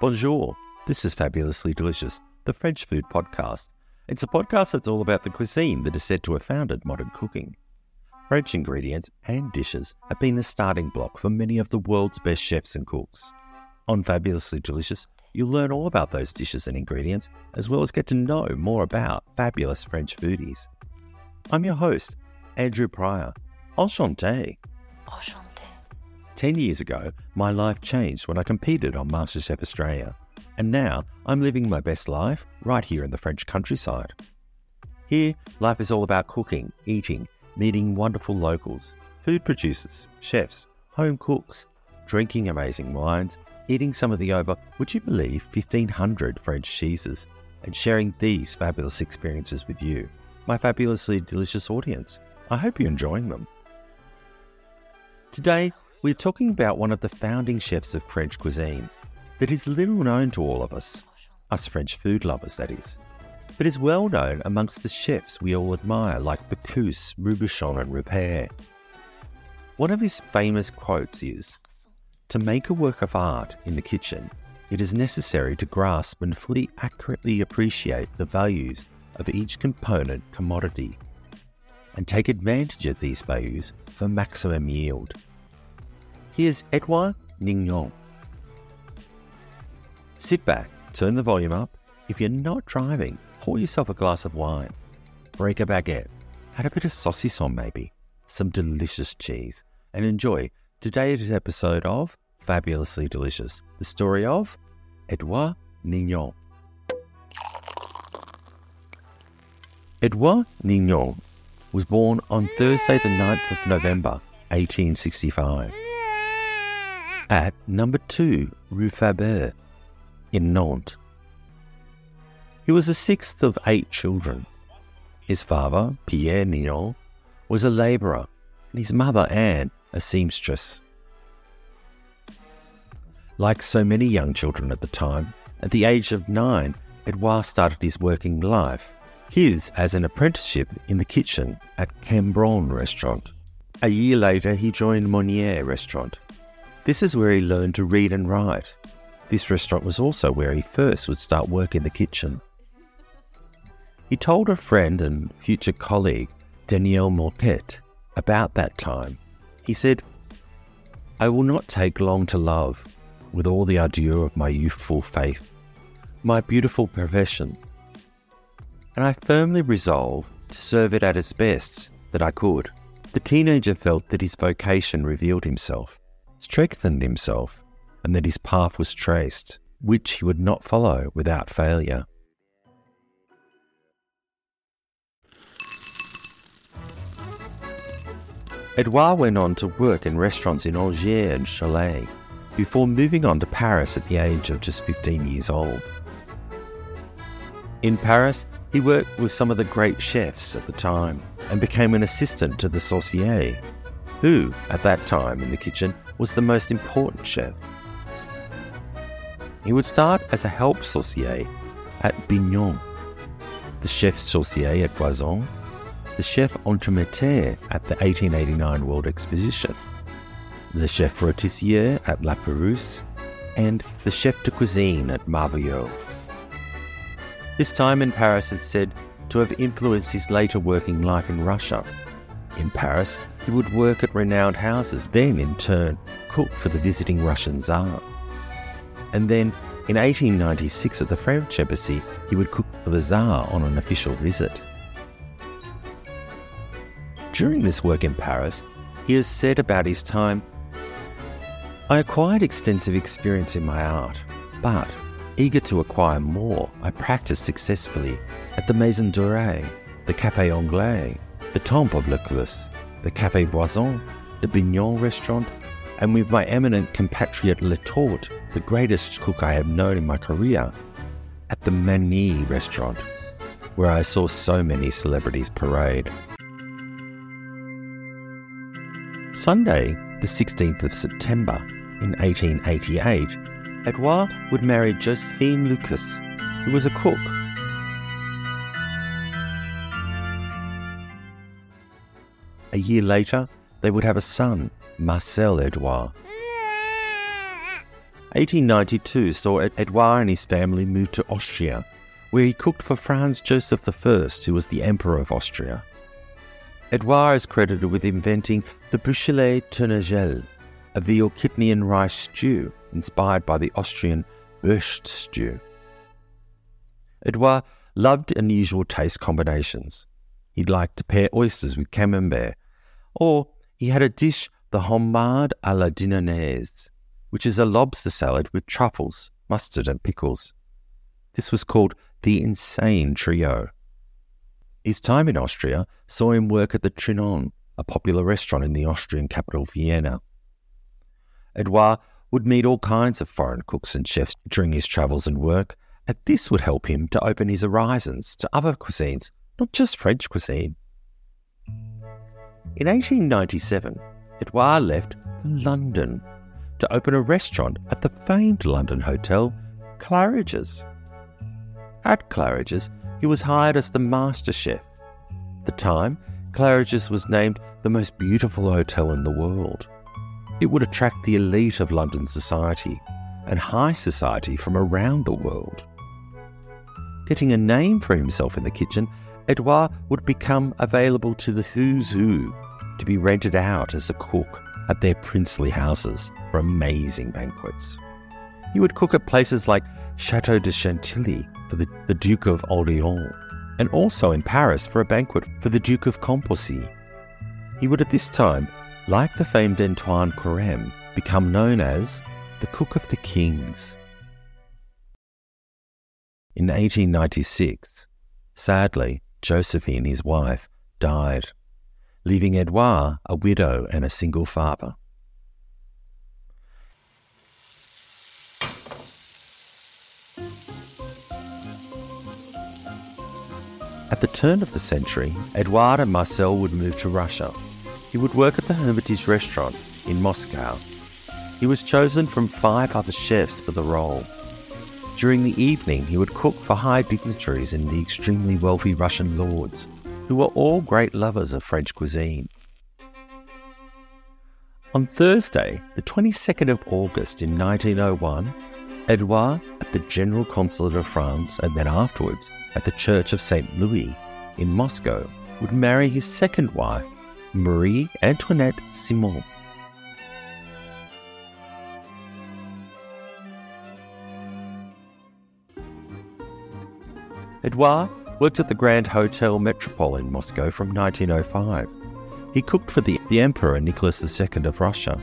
Bonjour. This is Fabulously Delicious, the French food podcast. It's a podcast that's all about the cuisine that is said to have founded modern cooking. French ingredients and dishes have been the starting block for many of the world's best chefs and cooks. On Fabulously Delicious, you'll learn all about those dishes and ingredients, as well as get to know more about fabulous French foodies. I'm your host, Andrew Prior. Enchanté. Enchanté. 10 years ago, my life changed when I competed on MasterChef Australia, and now I'm living my best life right here in the French countryside. Here, life is all about cooking, eating, meeting wonderful locals, food producers, chefs, home cooks, drinking amazing wines, eating some of the over, would you believe, 1500 French cheeses, and sharing these fabulous experiences with you, my fabulously delicious audience. I hope you're enjoying them. Today, we're talking about one of the founding chefs of French cuisine that is little known to all of us, us French food lovers, that is, but is well known amongst the chefs we all admire, like Bocuse, Robuchon, and Rupert. One of his famous quotes is To make a work of art in the kitchen, it is necessary to grasp and fully accurately appreciate the values of each component commodity and take advantage of these values for maximum yield. Here's Edouard Nignon. Sit back, turn the volume up. If you're not driving, pour yourself a glass of wine, break a baguette, add a bit of saucisson maybe, some delicious cheese, and enjoy today's episode of Fabulously Delicious, the story of Edouard Nignon. Edouard Nignon was born on Thursday, the 9th of November, 1865, at number 2 Rue Faber in Nantes. He was the sixth of eight children. His father, Pierre Nignon, was a labourer, and his mother, Anne, a seamstress. Like so many young children at the time, at the age of nine, Edouard started his working life, his as an apprenticeship in the kitchen at Cambron restaurant. A year later, he joined Monnier restaurant. This is where he learned to read and write. This restaurant was also where he first would start work in the kitchen. He told a friend and future colleague, Daniel Morquet, about that time. He said, I will not take long to love, with all the ardor of my youthful faith, my beautiful profession. And I firmly resolved to serve it at its best that I could. The teenager felt that his vocation revealed himself, strengthened himself, and that his path was traced, which he would not follow without failure. Edouard went on to work in restaurants in Angers and Cholet before moving on to Paris at the age of just 15 years old. In Paris, he worked with some of the great chefs at the time and became an assistant to the saucier, who, at that time in the kitchen, was the most important chef. He would start as a help saucier at Bignon, the chef saucier at Poisson, the chef entremetteur at the 1889 World Exposition, the chef rôtissier at La Pérouse, and the chef de cuisine at Marveillot. This time in Paris is said to have influenced his later working life in Russia. In Paris, he would work at renowned houses, then in turn cook for the visiting Russian Tsar. And then in 1896 at the French embassy, he would cook for the Tsar on an official visit. During this work in Paris, he has said about his time I acquired extensive experience in my art, but Eager to acquire more, I practiced successfully at the Maison Dorée, the Café Anglais, the Temple of l'Equus, the Café Voisin, the Bignon restaurant, and with my eminent compatriot Letorte, the greatest cook I have known in my career, at the Magny restaurant, where I saw so many celebrities parade. Sunday, the 16th of September in 1888, Edouard would marry Josephine Lucas, who was a cook. A year later, they would have a son, Marcel Edouard. 1892 saw Edouard and his family move to Austria, where he cooked for Franz Joseph I, who was the Emperor of Austria. Edouard is credited with inventing the Bouchelet Tournagelle, a veal kidney and rice stew inspired by the Austrian Borscht stew. Edouard loved unusual taste combinations. He liked to pair oysters with camembert, or he had a dish, the homard à la dinornaise, which is a lobster salad with truffles, mustard, and pickles. This was called the Insane Trio. His time in Austria saw him work at the Trianon, a popular restaurant in the Austrian capital Vienna. Edouard would meet all kinds of foreign cooks and chefs during his travels and work, and this would help him to open his horizons to other cuisines, not just French cuisine. In 1897, Edouard left for London to open a restaurant at the famed London hotel Claridge's. At Claridge's, he was hired as the master chef. At the time, Claridge's was named the most beautiful hotel in the world. It would attract the elite of London society and high society from around the world. Getting a name for himself in the kitchen, Edouard would become available to the who's who to be rented out as a cook at their princely houses for amazing banquets. He would cook at places like Chateau de Chantilly for the, the Duke of Orleans, and also in Paris for a banquet for the Duke of Combourcy. He would at this time like the famed Antoine Carême, become known as the Cook of the Kings. In 1896, sadly, Josephine, his wife, died, leaving Edouard a widow and a single father. At the turn of the century, Edouard and Marcel would move to Russia he would work at the Hermitage restaurant in Moscow. He was chosen from five other chefs for the role. During the evening, he would cook for high dignitaries and the extremely wealthy Russian lords, who were all great lovers of French cuisine. On Thursday, the 22nd of August in 1901, Edouard, at the General Consulate of France and then afterwards at the Church of St. Louis in Moscow, would marry his second wife, Marie Antoinette Simon. Edouard worked at the Grand Hotel Metropole in Moscow from 1905. He cooked for the, the Emperor Nicholas II of Russia.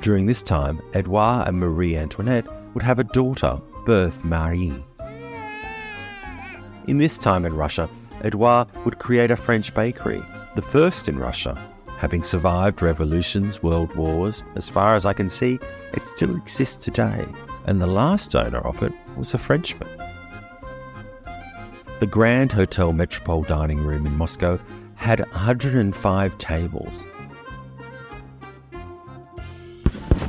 During this time, Edouard and Marie Antoinette would have a daughter, Berthe Marie. In this time in Russia, Edouard would create a French bakery the first in Russia. Having survived revolutions, world wars, as far as I can see, it still exists today, and the last owner of it was a Frenchman. The Grand Hotel Metropole dining room in Moscow had 105 tables.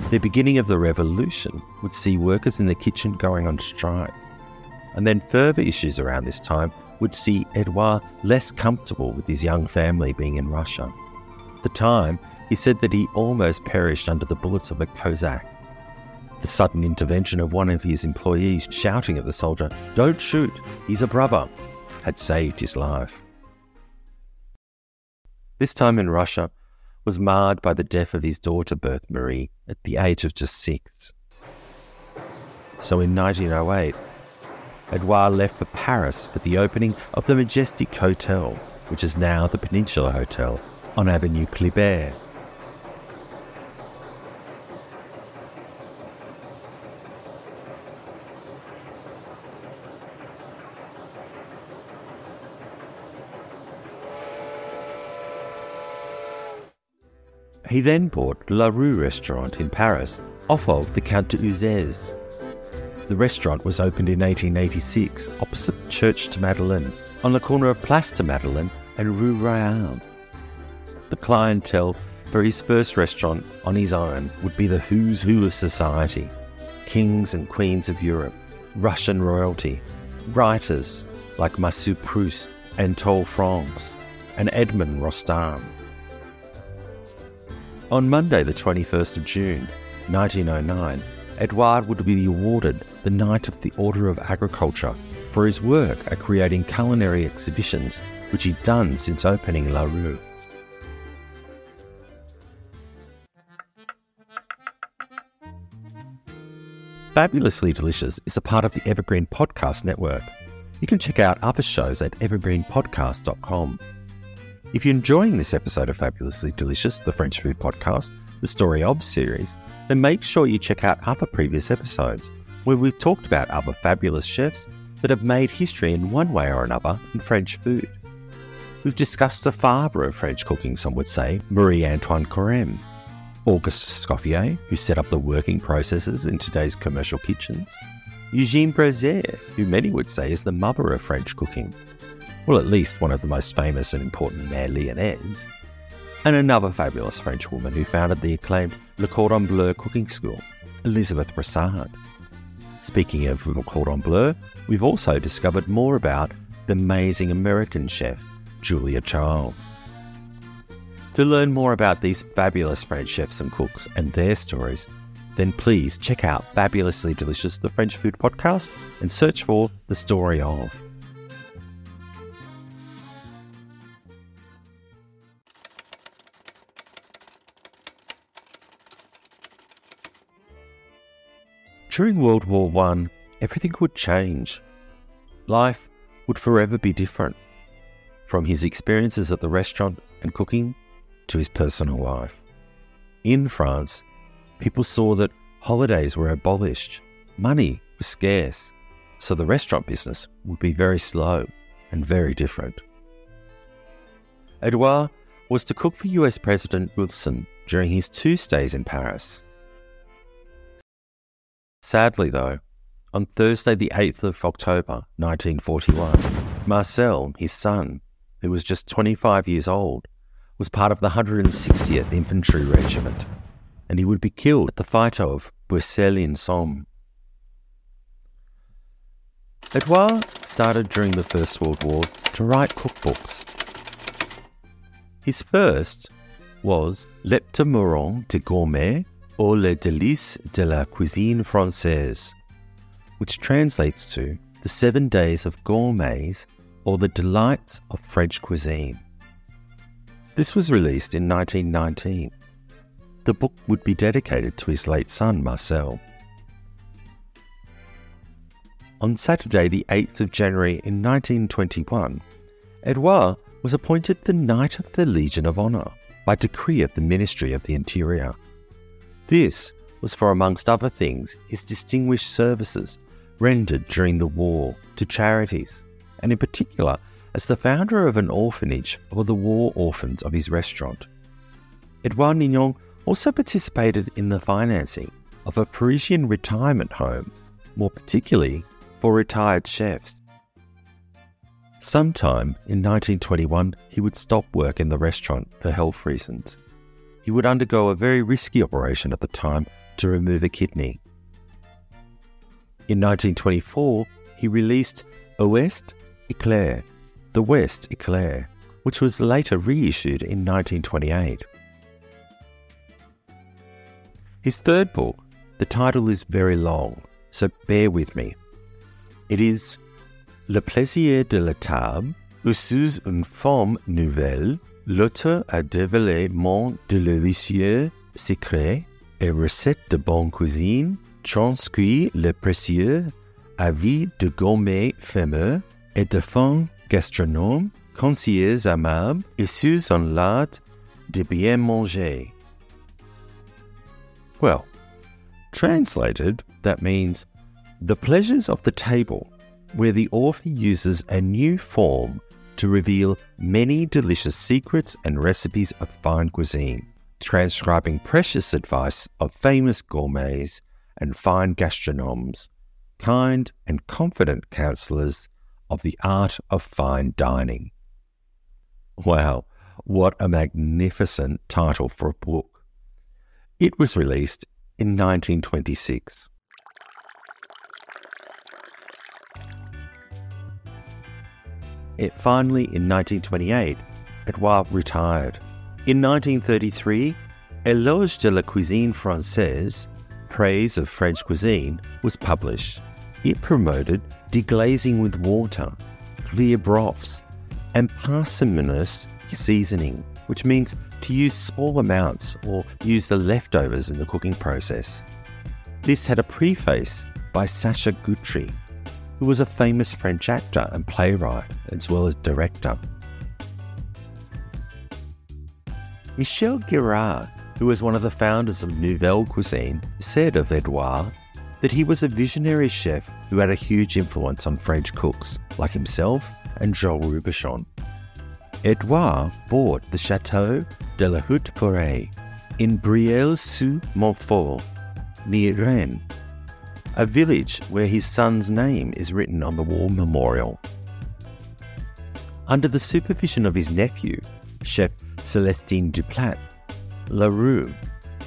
The beginning of the revolution would see workers in the kitchen going on strike. And then further issues around this time would see Edouard less comfortable with his young family being in Russia. At the time, he said that he almost perished under the bullets of a Cossack. The sudden intervention of one of his employees shouting at the soldier, Don't shoot, he's a brother, had saved his life. This time in Russia was marred by the death of his daughter Berthe Marie at the age of just six. So in 1908, Edouard left for Paris for the opening of the Majestic Hotel, which is now the Peninsula Hotel on Avenue Kléber. He then bought La Rue restaurant in Paris off of the Count de Uzès. The restaurant was opened in 1886 opposite Church de Madeleine on the corner of Place de Madeleine and Rue Royale. The clientele for his first restaurant on his own would be the who's who of society kings and queens of Europe, Russian royalty, writers like Marcel Proust Anatole France, and Edmond Rostand. On Monday, the 21st of June, 1909, Edouard would be awarded the Knight of the Order of Agriculture for his work at creating culinary exhibitions, which he'd done since opening La Rue. Fabulously Delicious is a part of the Evergreen Podcast Network. You can check out other shows at evergreenpodcast.com. If you're enjoying this episode of Fabulously Delicious, the French food podcast, the Story of series, then make sure you check out other previous episodes where we've talked about other fabulous chefs that have made history in one way or another in French food. We've discussed the father of French cooking, some would say, Marie Antoine Carême, Auguste Escoffier, who set up the working processes in today's commercial kitchens, Eugénie Brazier, who many would say is the mother of French cooking, well, at least one of the most famous and important Mère Lyonnaise, and another fabulous French woman who founded the acclaimed Le Cordon Bleu cooking school, Elizabeth Brassart. Speaking of Le Cordon Bleu, we've also discovered more about the amazing American chef, Julia Child. To learn more about these fabulous French chefs and cooks and their stories, then please check out Fabulously Delicious, the French Food Podcast, and search for The Story of. During World War I, everything would change. Life would forever be different. From his experiences at the restaurant and cooking to his personal life. In France, people saw that holidays were abolished, money was scarce, so the restaurant business would be very slow and very different. Edouard was to cook for US President Wilson during his two stays in Paris. Sadly, though, on Thursday, the 8th of October 1941, Marcel, his son, who was just 25 years old, was part of the 160th Infantry Regiment, and he would be killed at the fight of Boisselle in Somme. Edouard started during the First World War to write cookbooks. His first was L'Heptameron de Gourmet ou Les Délices de la Cuisine Française, which translates to The Seven Days of Gourmets or The Delights of French Cuisine. This was released in 1919. The book would be dedicated to his late son, Marcel. On Saturday, the 8th of January in 1921, Edouard was appointed the Knight of the Legion of Honour by decree of the Ministry of the Interior. This was for, amongst other things, his distinguished services rendered during the war to charities, and in particular as the founder of an orphanage for the war orphans of his restaurant. Edouard Nignon also participated in the financing of a Parisian retirement home, more particularly for retired chefs. Sometime in 1921, he would stop work in the restaurant for health reasons. He would undergo a very risky operation at the time to remove a kidney. In 1924, he released Ouest Eclair, the West Eclair, which was later reissued in 1928. His third book, the title is very long, so bear with me. It is Le plaisir de la table, ou sous une forme nouvelle, l'auteur a dévoilé mon délicieux secret et recettes de bonne cuisine, transcrit le précieux avis de gourmet fameux et de fins gastronome, concierge amable et sous un l'art de bien manger. Well, translated, that means the pleasures of the table, where the author uses a new form to reveal many delicious secrets and recipes of fine cuisine. transcribing precious advice of famous gourmets and fine gastronomes, kind and confident counsellors of the art of fine dining. Wow, what a magnificent title for a book. It was released in 1926. It finally, in 1928, Edouard retired. In 1933, Éloge de la cuisine française, Praise of French Cuisine, was published. It promoted deglazing with water, clear broths, and parsimonious seasoning, which means to use small amounts or use the leftovers in the cooking process. This had a preface by Sacha Guitry, who was a famous French actor and playwright as well as director. Michel Guérard, who was one of the founders of Nouvelle Cuisine, said of Edouard that he was a visionary chef who had a huge influence on French cooks like himself and Joël Robuchon. Edouard bought the Chateau de la Haute Forêt in Bréal-sous-Montfort, near Rennes, a village where his son's name is written on the war memorial. Under the supervision of his nephew, Chef Celestin Duplat, La Rue,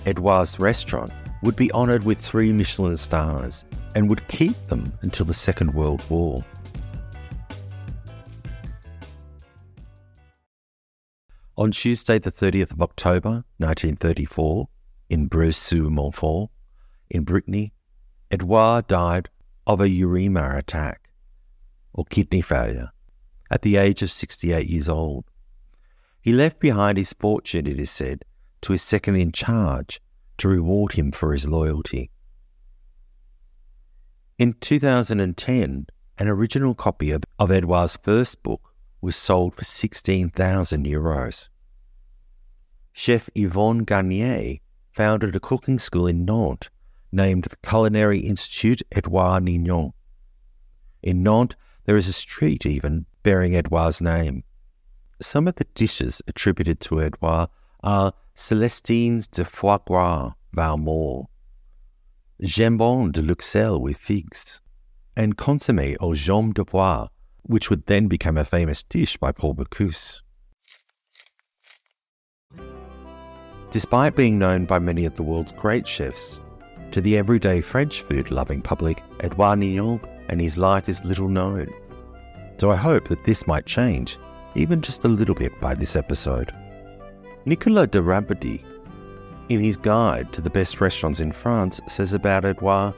Edouard's restaurant, would be honoured with three Michelin stars and would keep them until the Second World War. On Tuesday, the 30th of October, 1934, in Bresse-sur-Montfort, in Brittany, Edouard died of a uremia attack, or kidney failure, at the age of 68 years old. He left behind his fortune, it is said, to his second in charge to reward him for his loyalty. In 2010, an original copy of, of Edouard's first book was sold for 16,000 euros. Chef Yvonne Garnier founded a cooking school in Nantes named the Culinary Institute Edouard Nignon. In Nantes, there is a street even bearing Edouard's name. Some of the dishes attributed to Edouard are Celestines de foie gras Valmore, Jambon de Luxelles with figs, and consommé aux jambes de bois, which would then become a famous dish by Paul Bocuse. Despite being known by many of the world's great chefs, to the everyday French food loving public, Edouard Nignon and his life is little known. So I hope that this might change, even just a little bit by this episode. Nicolas de Rabaudy, in his guide to the best restaurants in France, says about Edouard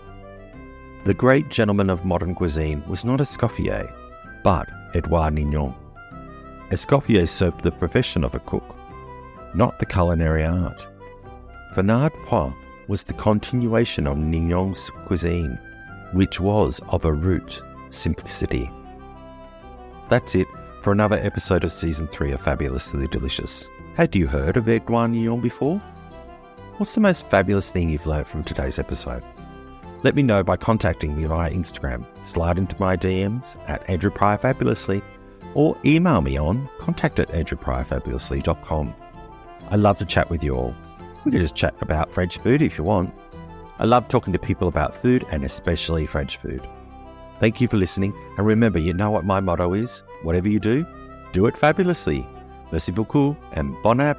The great gentleman of modern cuisine was not Escoffier, but Edouard Nignon. Escoffier served the profession of a cook, not the culinary art. Fernand Point was the continuation of Nignon's cuisine, which was of a root simplicity. That's it for another episode of season 3 of Fabulously Delicious. Had you heard of Edouard Nignon before? What's the most fabulous thing you've learned from today's episode? Let me know by contacting me via Instagram, slide into my DMs at Andrew Prior Fabulously, or email me on contact at andrewpryorfabulously.com. I love to chat with you all. We can just chat about French food if you want. I love talking to people about food and especially French food. Thank you for listening, and remember, you know what my motto is? Whatever you do, do it fabulously. Merci beaucoup, and bon app.